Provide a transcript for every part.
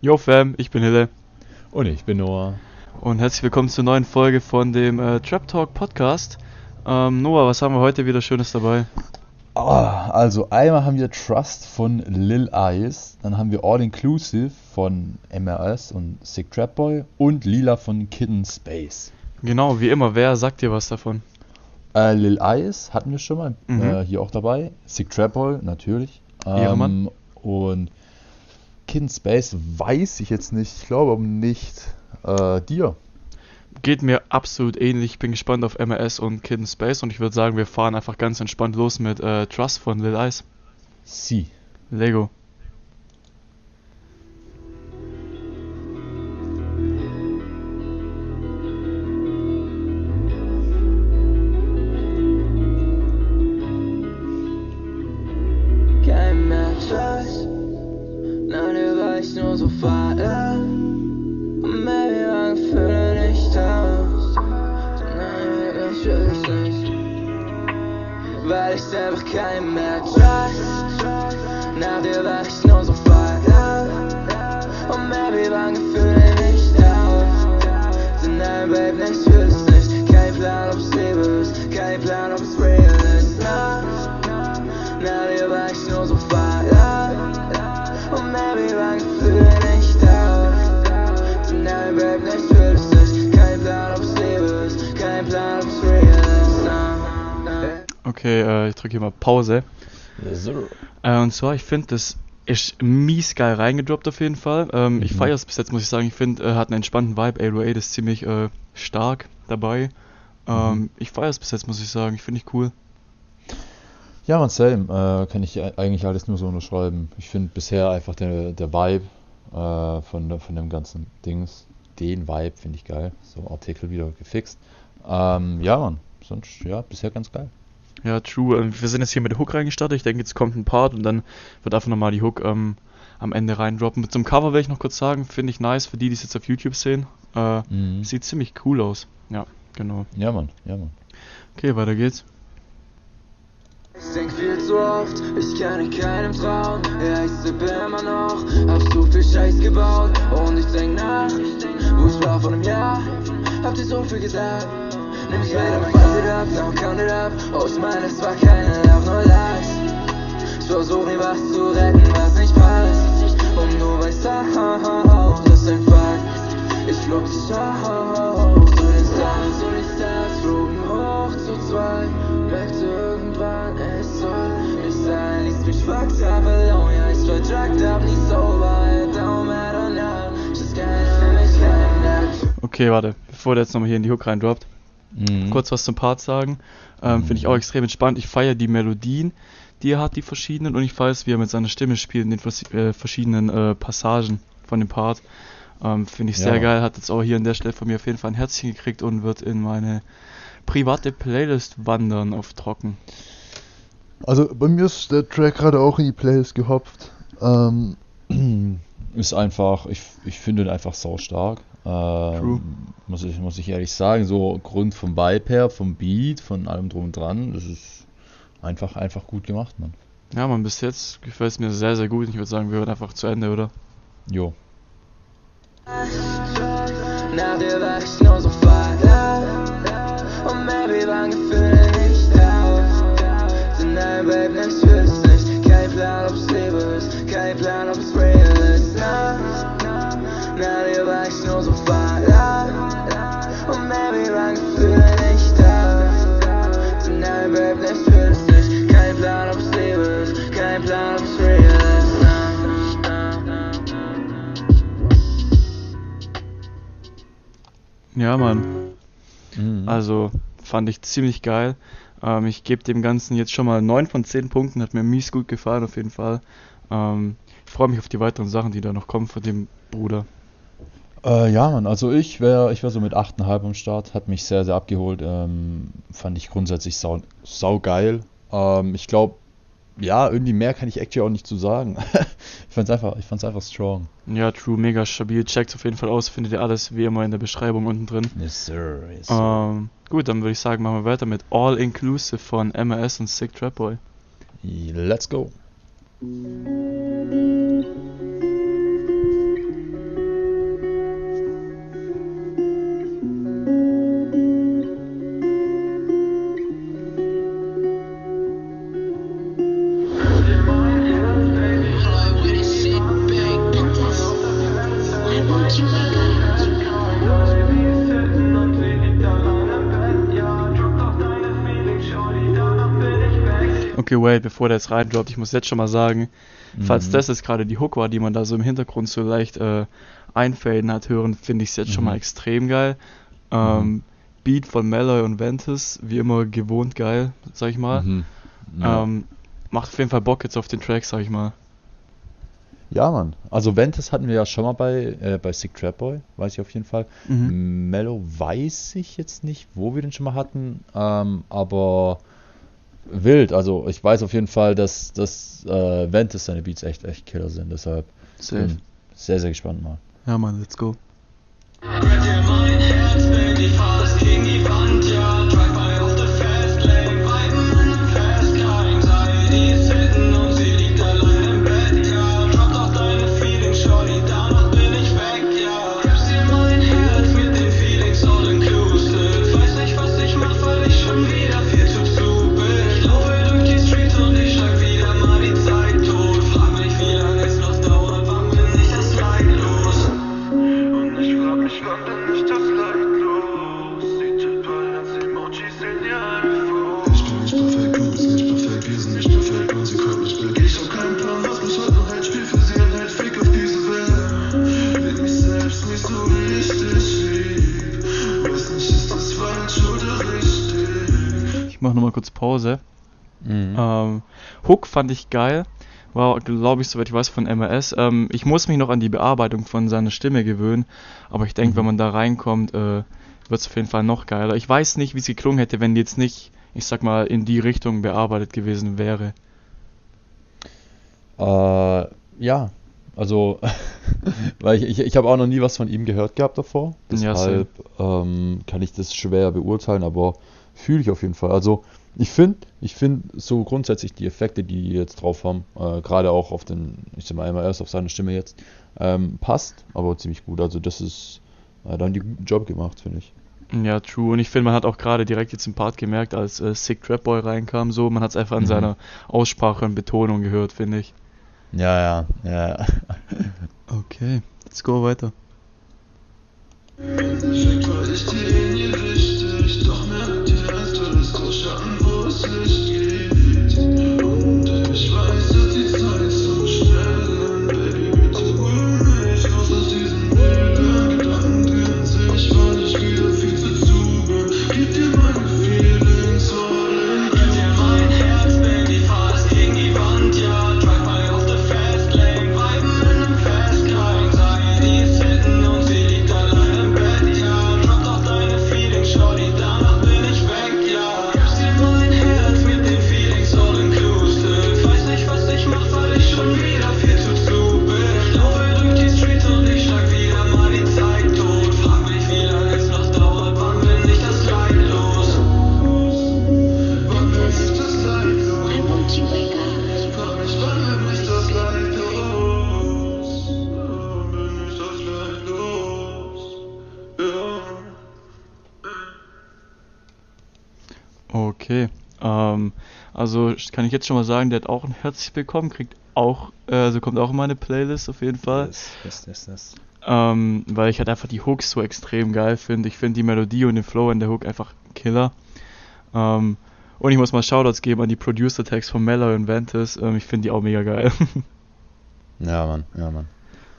Yo Fam, ich bin Hille. Und ich bin Noah. Und herzlich willkommen zur neuen Folge von dem äh, Trap Talk Podcast. Ähm, Noah, was haben wir heute wieder Schönes dabei? Ah, also einmal haben wir Trust von Lil Eyes, dann haben wir All Inclusive von MRS und Sick Trap Boy und Lila von Kidden Space. Genau, wie immer, wer sagt dir was davon? Äh, Lil Eyes hatten wir schon mal Mhm. äh, hier auch dabei. Sick Trap Boy natürlich. Ehrenmann. und Kidden Space weiß ich jetzt nicht. Ich glaube nicht. Äh, dir. Geht mir absolut ähnlich. Ich bin gespannt auf MRS und Kid Space und ich würde sagen, wir fahren einfach ganz entspannt los mit äh, Trust von Lil Ice. Sie. Lego. Weißt nur so feier. Und maybe lang fühle nicht aus. Nein, ich will es nicht. Weil ich einfach kein mehr Trust. Nach dir war ich nur drücke hier mal Pause. Äh, und zwar, ich finde, das ist mies geil reingedroppt auf jeden Fall. Ähm, Ich Mhm. feiere es bis jetzt, muss ich sagen. Ich finde, er hat einen entspannten Vibe. 808 ist ziemlich äh, stark dabei. Ähm, Mhm. Ich feiere es bis jetzt, muss ich sagen. Ich finde ich cool. Ja, man, same. Äh, kann ich eigentlich alles nur so unterschreiben. Ich finde bisher einfach der, der Vibe äh, von, von dem ganzen Dings, den Vibe finde ich geil. So Artikel wieder gefixt. Ähm, ja, man, sonst, ja, bisher ganz geil. Ja, true. Ähm, Wir sind jetzt hier mit der Hook reingestartet. Ich denke, jetzt kommt ein Part und dann wird einfach nochmal die Hook ähm, am Ende reindroppen. Zum Cover will ich noch kurz sagen, finde ich nice für die, die es jetzt auf YouTube sehen. Äh, Mhm. Sieht ziemlich cool aus. Ja, genau. Ja, man, ja, man. Okay, weiter geht's. Ich denk viel zu oft, ich kann in keinem trauen Ja, ich sippe immer noch, hab so viel Scheiß gebaut Und ich denk nach, wo ich war vor einem Jahr Hab dir so viel gesagt Nimm ich wieder mein Count it up, now count it up Oh, ich meine, es war keine Love, nur Lies Ich versuch nie was zu retten, was nicht passt Und du weißt auch, das ist ein Fakt Ich flog dich auf, zu den Stars, zu den Stars Flogen hoch zu zweit, merkte irgendwann, es soll nicht sein Ließ mich fucked up alone, ja, ich war drugged up, nie sober It don't matter now, just mich kennen Okay, warte, bevor der jetzt nochmal hier in die Hook reindroppt. Mhm. kurz was zum Part sagen. Ähm, Finde ich auch extrem entspannt. Ich feiere die Melodien, die er hat, die verschiedenen, und ich feiere es, wie er mit seiner Stimme spielt in den äh, verschiedenen äh, Passagen von dem Part. Ähm, Finde ich sehr Ja. geil. Hat jetzt auch hier an der Stelle von mir auf jeden Fall ein Herzchen gekriegt und wird in meine private Playlist wandern auf Trocken. Also bei mir ist der Track gerade auch in die Playlist gehopft. Ähm, Ist einfach, ich, ich finde ihn einfach sau stark. Ähm, muss ich, muss ich ehrlich sagen, so Grund vom Vibe her, vom Beat, von allem drum und dran, das ist einfach, einfach gut gemacht, man. Ja, man, bis jetzt gefällt es mir sehr, sehr gut. Ich würde sagen, wir hören einfach zu Ende, oder? Jo. Nach dir war ich nur so feier Und maybe waren Gefühle nicht aus Denn nein, Babe, ich Ja, Mann. Mhm. Also fand ich ziemlich geil. Ähm, ich gebe dem Ganzen jetzt schon mal 9 von 10 Punkten. Hat mir mies gut gefallen auf jeden Fall. Ähm, ich freue mich auf die weiteren Sachen, die da noch kommen von dem Bruder. Äh, ja, Mann, also ich wäre ich wär so mit 8,5 am Start, hat mich sehr, sehr abgeholt. Ähm, fand ich grundsätzlich sau, sau geil. Ähm, ich glaube, ja, irgendwie mehr kann ich actually auch nicht zu sagen. ich fand's einfach, ich fand's einfach strong. Ja, True, mega stabil. Checkt auf jeden Fall aus. Findet ihr alles wie immer in der Beschreibung unten drin. Yes, sir. Yes, Ähm, gut, dann würde ich sagen, machen wir weiter mit All Inclusive von MRS und Sick Trap Boy. Let's go. Away, bevor der jetzt reindroppt. Ich muss jetzt schon mal sagen, falls Mhm. das jetzt gerade die Hook war, die man da so im Hintergrund so leicht äh, einfaden hat hören, finde ich es jetzt schon Mhm. mal extrem geil. Ähm, Beat von Malloy und Ventus, wie immer gewohnt geil, sag ich mal. Mhm. Ja. Ähm, macht auf jeden Fall Bock jetzt auf den Track, sag ich mal. ja, Mann. Also Ventus hatten wir ja schon mal bei, äh, bei Sick Trap Boy, weiß ich auf jeden Fall. Mhm. Mellow weiß ich jetzt nicht, wo wir den schon mal hatten, ähm, aber wild. Also ich weiß auf jeden Fall, dass, dass äh, Ventus seine Beats echt, echt Killer sind. Deshalb Safe. sehr, sehr gespannt mal. Ja, Mann, let's go. Und ich bin ich das Leid los? Die Tippeln als Emojis sehen ja einfach Ich bin nicht perfekt, du bist nicht perfekt, wir sind nicht perfekt und sie kommt nicht weg. Ich hab keinen Plan, was mich heute noch hält, spiel für sie ein Held, fick auf diese Welt. Lieb mich selbst nicht so wie ich dich lieb. Weiß nicht, ist das falsch oder richtig? Ich mach nochmal kurz Pause. Mhm. Ähm, Hook fand ich geil. War, glaube ich, soweit ich weiß, von MRS. Ähm, ich muss mich noch an die Bearbeitung von seiner Stimme gewöhnen. Aber ich denke, Mhm. wenn man da reinkommt, äh, wird es auf jeden Fall noch geiler. Ich weiß nicht, wie es geklungen hätte, wenn die jetzt nicht, ich sag mal, in die Richtung bearbeitet gewesen wäre. Äh, ja, also, weil ich, ich, ich habe auch noch nie was von ihm gehört gehabt davor. Ja, Deshalb ähm, kann ich das schwer beurteilen, aber fühle ich auf jeden Fall. Also, ich finde, ich finde so grundsätzlich die Effekte, die die jetzt drauf haben, äh, gerade auch auf den, ich sag mal einmal erst auf seine Stimme jetzt, ähm, passt, aber ziemlich gut. Also, das ist, äh, da haben die guten Job gemacht, finde ich. Ja, true. Und ich finde, man hat auch gerade direkt jetzt im Part gemerkt, als äh, Sick Trap Boy reinkam, so, man hat es einfach an Mhm. seiner Aussprache und Betonung gehört, finde ich. Ja, ja, ja. Okay, let's go weiter. Perfekt war ich dir nie Christmas. Okay. Ähm, also kann ich jetzt schon mal sagen, der hat auch ein herzlich willkommen, kriegt auch, äh, also kommt auch in meine Playlist auf jeden Fall. Das, das, das, das. Ähm, weil ich halt einfach die Hooks so extrem geil finde. Ich finde die Melodie und den Flow in der Hook einfach Killer. Ähm, und ich muss mal Shoutouts geben an die Producer-Tags von Mellow und Ventus. Ähm, ich finde die auch mega geil. Ja, Mann, ja, Mann.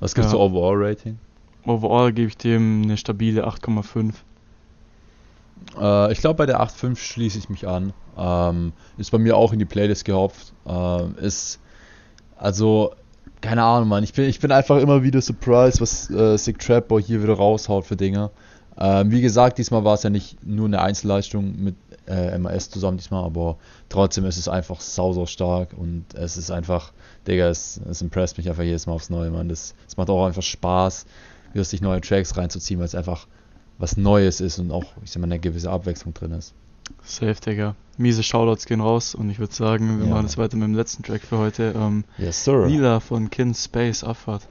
Was gibt's Ja. zu Overall-Rating? Overall gebe ich dem eine stabile 8,5. Äh, ich glaube, bei der 8.5 schließe ich mich an. Ähm, ist bei mir auch in die Playlist gehopft. Ähm, ist, also, keine Ahnung, Mann. Ich bin, ich bin einfach immer wieder surprised, was äh, Sick Trap hier wieder raushaut für Dinge. Ähm, wie gesagt, diesmal war es ja nicht nur eine Einzelleistung mit äh, MAS zusammen diesmal, aber trotzdem ist es einfach sau, sau stark und es ist einfach, Digga, es, es impresst mich einfach jedes Mal aufs Neue, Mann. Das, es macht auch einfach Spaß, wieder sich neue Tracks reinzuziehen, weil es einfach was Neues ist und auch, ich sag mal, eine gewisse Abwechslung drin ist. Safe, Digga. Miese Shoutouts gehen raus und ich würde sagen, wir Ja. machen jetzt weiter mit dem letzten Track für heute. Ähm, Yes, sir. Lila von Kin Space Abfahrt.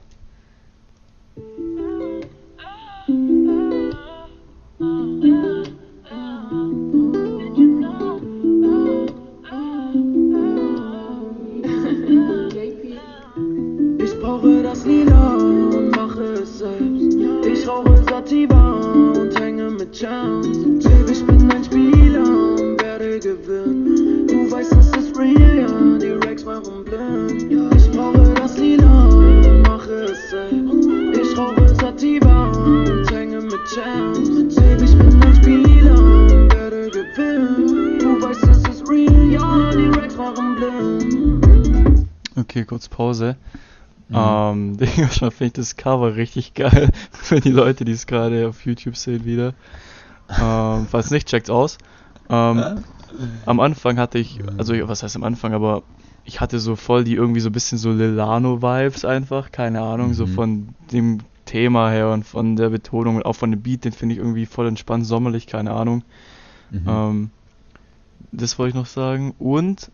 Pause. Mhm. Ähm, schon finde ich das Cover richtig geil. Für die Leute, die es gerade auf YouTube sehen wieder. Ähm, falls nicht, checkt's aus. Ähm, am Anfang hatte ich, also was heißt am Anfang, aber ich hatte so voll die irgendwie so ein bisschen so Lilano-Vibes einfach, keine Ahnung, so Mhm. von dem Thema her und von der Betonung und auch von dem Beat, den finde ich irgendwie voll entspannt, sommerlich, keine Ahnung. Mhm. Ähm, das wollte ich noch sagen. Und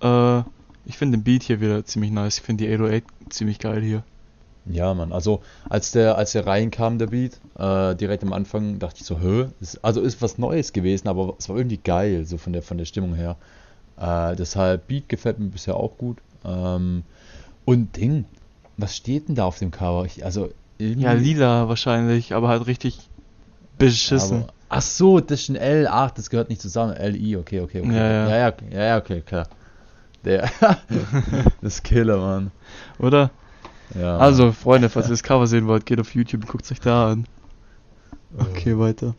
äh, ich finde den Beat hier wieder ziemlich nice. Ich finde die 808 ziemlich geil hier. Ja, Mann. Also als der, als der reinkam, der Beat, äh, direkt am Anfang dachte ich so, hä? Ist, also ist was Neues gewesen, aber es war irgendwie geil, so von der von der Stimmung her. Äh, deshalb Beat gefällt mir bisher auch gut. Ähm, und Ding, was steht denn da auf dem Cover? Ich, also irgendwie, Ja, lila wahrscheinlich, aber halt richtig beschissen. aber, ach so, das ist ein L, ach, das gehört nicht zusammen. L-I, okay, okay, okay. Ja, ja. ja, ja, ja, okay, klar. Der, das ist Killer, Mann. Oder? Ja. Also, Freunde, falls ihr das Cover sehen wollt, geht auf YouTube und guckt euch da an. Okay, weiter.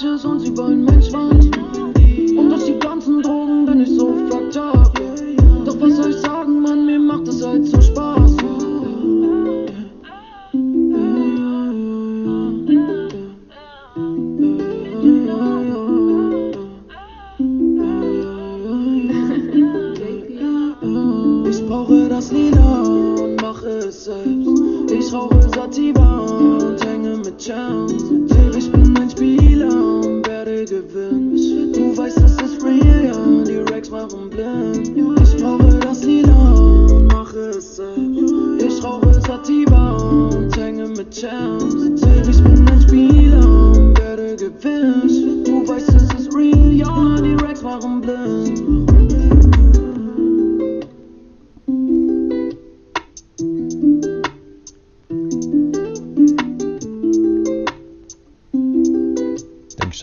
Bitches und sie wollen mein Schwanz. Und durch die ganzen Drogen bin ich so fucked up. Doch was soll ich sagen, Mann, mir macht es halt so Spaß. Ich brauche das Lila und mache es selbst. Ich rauche Sativa und hänge mit Champs. Ich bin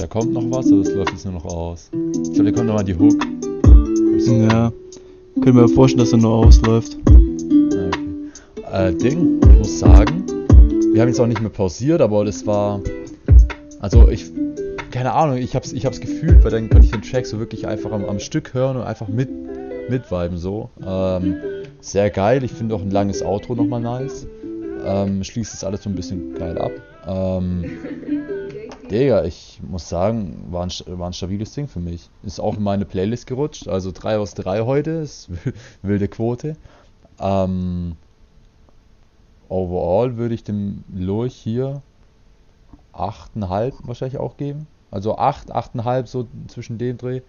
da kommt noch was oder das läuft jetzt nur noch aus? Ich glaube, da kommt noch mal die Hook. Ja. Können wir vorstellen, dass er nur ausläuft. Ja, okay. Äh, Ding, ich muss sagen, wir haben jetzt auch nicht mehr pausiert, aber das war. Also ich. Keine Ahnung, ich hab's, ich hab's gefühlt, weil dann konnte ich den Track so wirklich einfach am, am Stück hören und einfach mit, mitviben so. Ähm, sehr geil, ich finde auch ein langes Outro nochmal nice. Ähm, schließt das alles so ein bisschen geil ab. Ähm, Digga, ich muss sagen, war ein, war ein stabiles Ding für mich. Ist auch in meine Playlist gerutscht, also 3 aus 3 heute, ist wilde Quote. Ähm, overall würde ich dem Lurch hier 8,5 wahrscheinlich auch geben. Also 8, 8,5 so zwischen dem Dreh.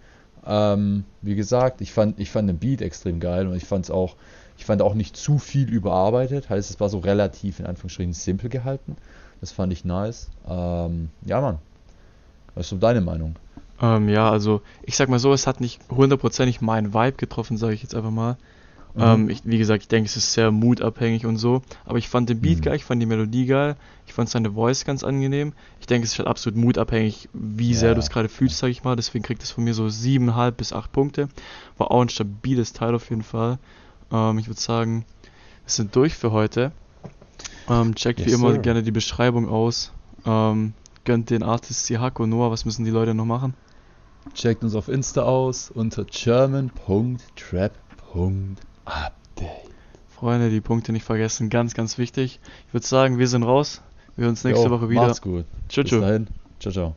Ähm, wie gesagt, ich fand, ich fand den Beat extrem geil und ich fand es auch, ich fand auch nicht zu viel überarbeitet. Heißt, es war so relativ in Anführungsstrichen simpel gehalten. Das fand ich nice. Ähm, ja, Mann. Was ist so deine Meinung? Ähm, ja, also ich sag mal so, es hat nicht hundertprozentig meinen Vibe getroffen, sage ich jetzt einfach mal. Mhm. Ähm, ich, wie gesagt, ich denke, es ist sehr mutabhängig und so. Aber ich fand den Beat Mhm. geil, ich fand die Melodie geil, ich fand seine Voice ganz angenehm. Ich denke, es ist halt absolut mutabhängig, wie sehr Ja. du es gerade fühlst, sag ich mal. Deswegen kriegt es von mir so 7,5 bis 8 Punkte. War auch ein stabiles Teil auf jeden Fall. Ähm, ich würde sagen, wir sind durch für heute. Ähm, checkt wie Yes, immer sir. gerne die Beschreibung aus. Ähm, gönnt den Artist Sihako Noah, was müssen die Leute noch machen? Checkt uns auf Insta aus unter german.trap.update. Freunde, die Punkte nicht vergessen, ganz, ganz wichtig. Ich würde sagen, wir sind raus. Wir hören uns nächste Jo, Woche wieder. Macht's gut. Tschüss. Bis dahin. Ciao, ciao.